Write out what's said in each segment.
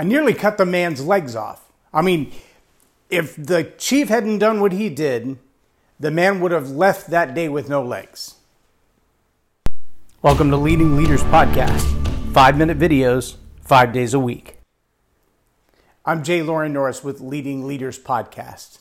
I nearly cut the man's legs off. I mean, if the chief hadn't done what he did, the man would have left that day with no legs. Welcome to Leading Leaders Podcast, five minute videos, five days a week. I'm J Loren Norris with Leading Leaders Podcast.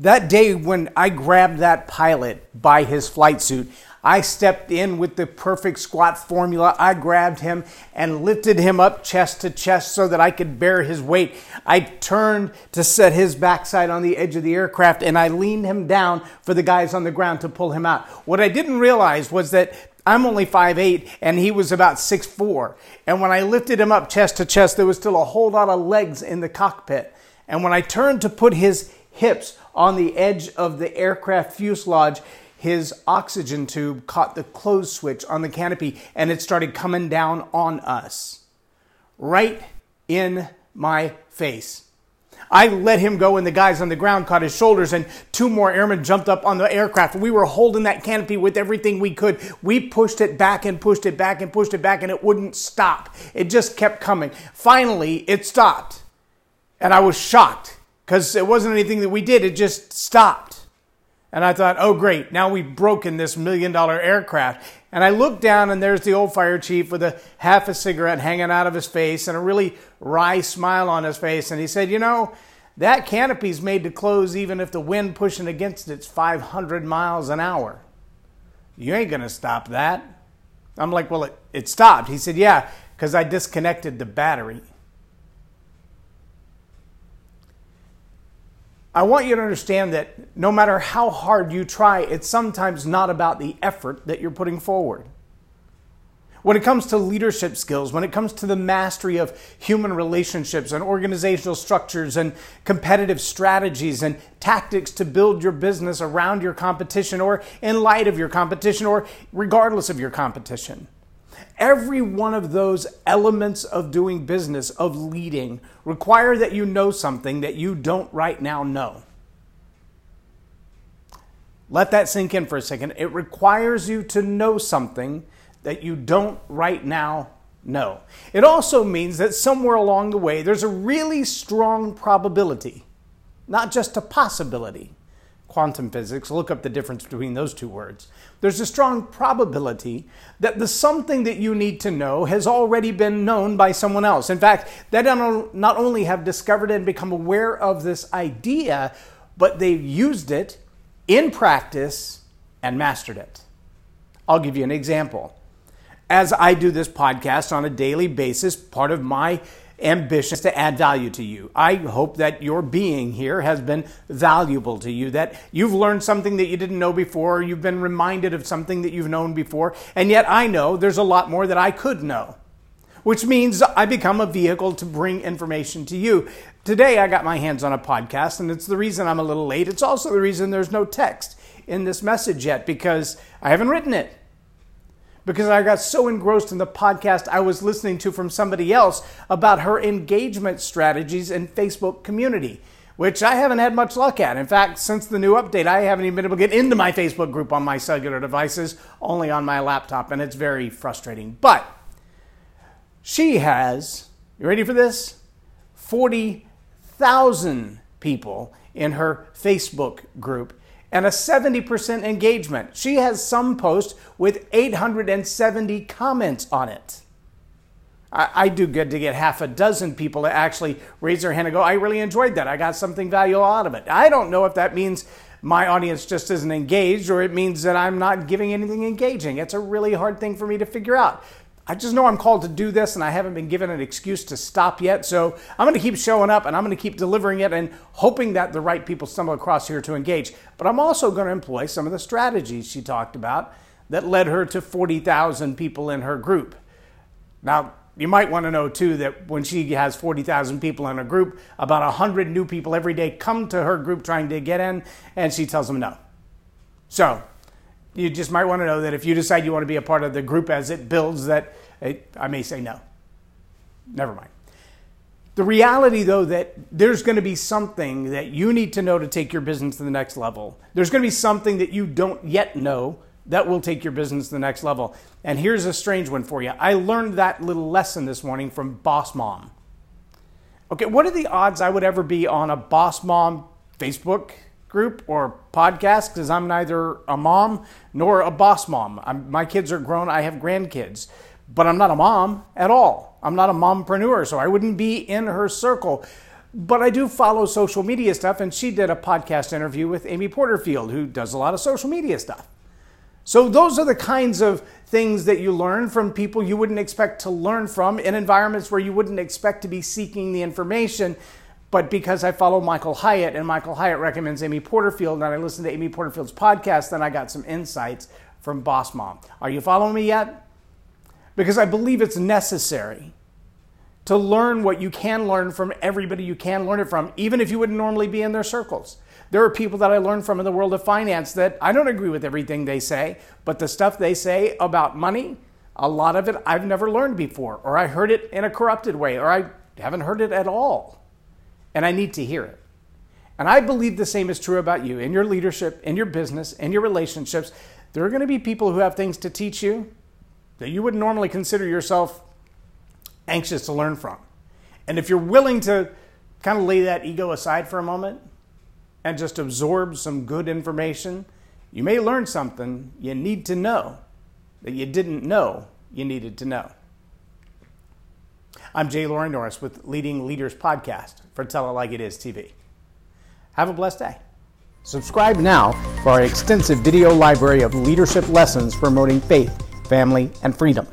That day when I grabbed that pilot by his flight suit, I stepped in with the perfect squat formula. I grabbed him and lifted him up chest to chest so that I could bear his weight. I turned to set his backside on the edge of the aircraft and I leaned him down for the guys on the ground to pull him out. What I didn't realize was that I'm only 5'8 and he was about 6'4. And when I lifted him up chest to chest, there was still a whole lot of legs in the cockpit. And when I turned to put his hips on the edge of the aircraft fuselage, his oxygen tube caught the close switch on the canopy and it started coming down on us. Right in my face. I let him go, and the guys on the ground caught his shoulders, and two more airmen jumped up on the aircraft. We were holding that canopy with everything we could. We pushed it back and pushed it back and pushed it back, and it wouldn't stop. It just kept coming. Finally, it stopped. And I was shocked because it wasn't anything that we did, it just stopped. And I thought, oh, great, now we've broken this million dollar aircraft. And I looked down, and there's the old fire chief with a half a cigarette hanging out of his face and a really wry smile on his face. And he said, You know, that canopy's made to close even if the wind pushing against it's 500 miles an hour. You ain't going to stop that. I'm like, Well, it, it stopped. He said, Yeah, because I disconnected the battery. I want you to understand that no matter how hard you try, it's sometimes not about the effort that you're putting forward. When it comes to leadership skills, when it comes to the mastery of human relationships and organizational structures and competitive strategies and tactics to build your business around your competition or in light of your competition or regardless of your competition. Every one of those elements of doing business, of leading, require that you know something that you don't right now know. Let that sink in for a second. It requires you to know something that you don't right now know. It also means that somewhere along the way, there's a really strong probability, not just a possibility, quantum physics, look up the difference between those two words. There's a strong probability that the something that you need to know has already been known by someone else. In fact, they don't not only have discovered and become aware of this idea, but they've used it in practice and mastered it. I'll give you an example. As I do this podcast on a daily basis, part of my ambition to add value to you. I hope that your being here has been valuable to you, that you've learned something that you didn't know before, you've been reminded of something that you've known before, and yet I know there's a lot more that I could know. Which means I become a vehicle to bring information to you. Today, I got my hands on a podcast, and it's the reason I'm a little late. It's also the reason there's no text in this message yet because I haven't written it because I got so engrossed in the podcast I was listening to from somebody else about her engagement strategies in Facebook community, which I haven't had much luck at. In fact, since the new update, I haven't even been able to get into my Facebook group on my cellular devices, only on my laptop, and it's very frustrating. But she has, you ready for this? 40,000 people in her Facebook group and a 70% engagement. She has some post with 870 comments on it. I, I, do good to get half a dozen people to actually raise their hand and go, I really enjoyed that. I got something valuable out of it. I don't know if that means my audience just isn't engaged or it means that I'm not giving anything engaging. It's a really hard thing for me to figure out. I just know I'm called to do this and I haven't been given an excuse to stop yet. So I'm going to keep showing up and I'm going to keep delivering it and hoping that the right people stumble across here to engage. But I'm also going to employ some of the strategies she talked about that led her to 40,000 people in her group. Now, you might want to know too that when she has 40,000 people in a group, about 100 new people every day come to her group trying to get in, and she tells them no. So you just might want to know that if you decide you want to be a part of the group as it builds, that it, I may say no. Never mind. The reality, though, that there's going to be something that you need to know to take your business to the next level. There's going to be something that you don't yet know that will take your business to the next level. And here's a strange one for you. I learned that little lesson this morning from Boss Mom. Okay, what are the odds I would ever be on a Boss Mom Facebook group or podcast? Because I'm neither a mom nor a boss mom. I'm, my kids are grown, I have grandkids, but I'm not a mom at all. I'm not a mompreneur, so I wouldn't be in her circle. But I do follow social media stuff, and she did a podcast interview with Amy Porterfield, who does a lot of social media stuff. So, those are the kinds of things that you learn from people you wouldn't expect to learn from in environments where you wouldn't expect to be seeking the information. But because I follow Michael Hyatt and Michael Hyatt recommends Amy Porterfield and I listen to Amy Porterfield's podcast, then I got some insights from Boss Mom. Are you following me yet? Because I believe it's necessary to learn what you can learn from everybody you can learn it from, even if you wouldn't normally be in their circles. There are people that I learn from in the world of finance that I don't agree with everything they say, but the stuff they say about money, a lot of it I've never learned before, or I heard it in a corrupted way, or I haven't heard it at all. And I need to hear it. And I believe the same is true about you in your leadership, in your business, in your relationships. There are going to be people who have things to teach you that you wouldn't normally consider yourself anxious to learn from. And if you're willing to kind of lay that ego aside for a moment and just absorb some good information, you may learn something you need to know that you didn't know you needed to know. I'm J Loren Norris with Leading Leaders Podcast for Tell It Like It Is TV. Have a blessed day. Subscribe now for our extensive video library of leadership lessons promoting faith, family, and freedom.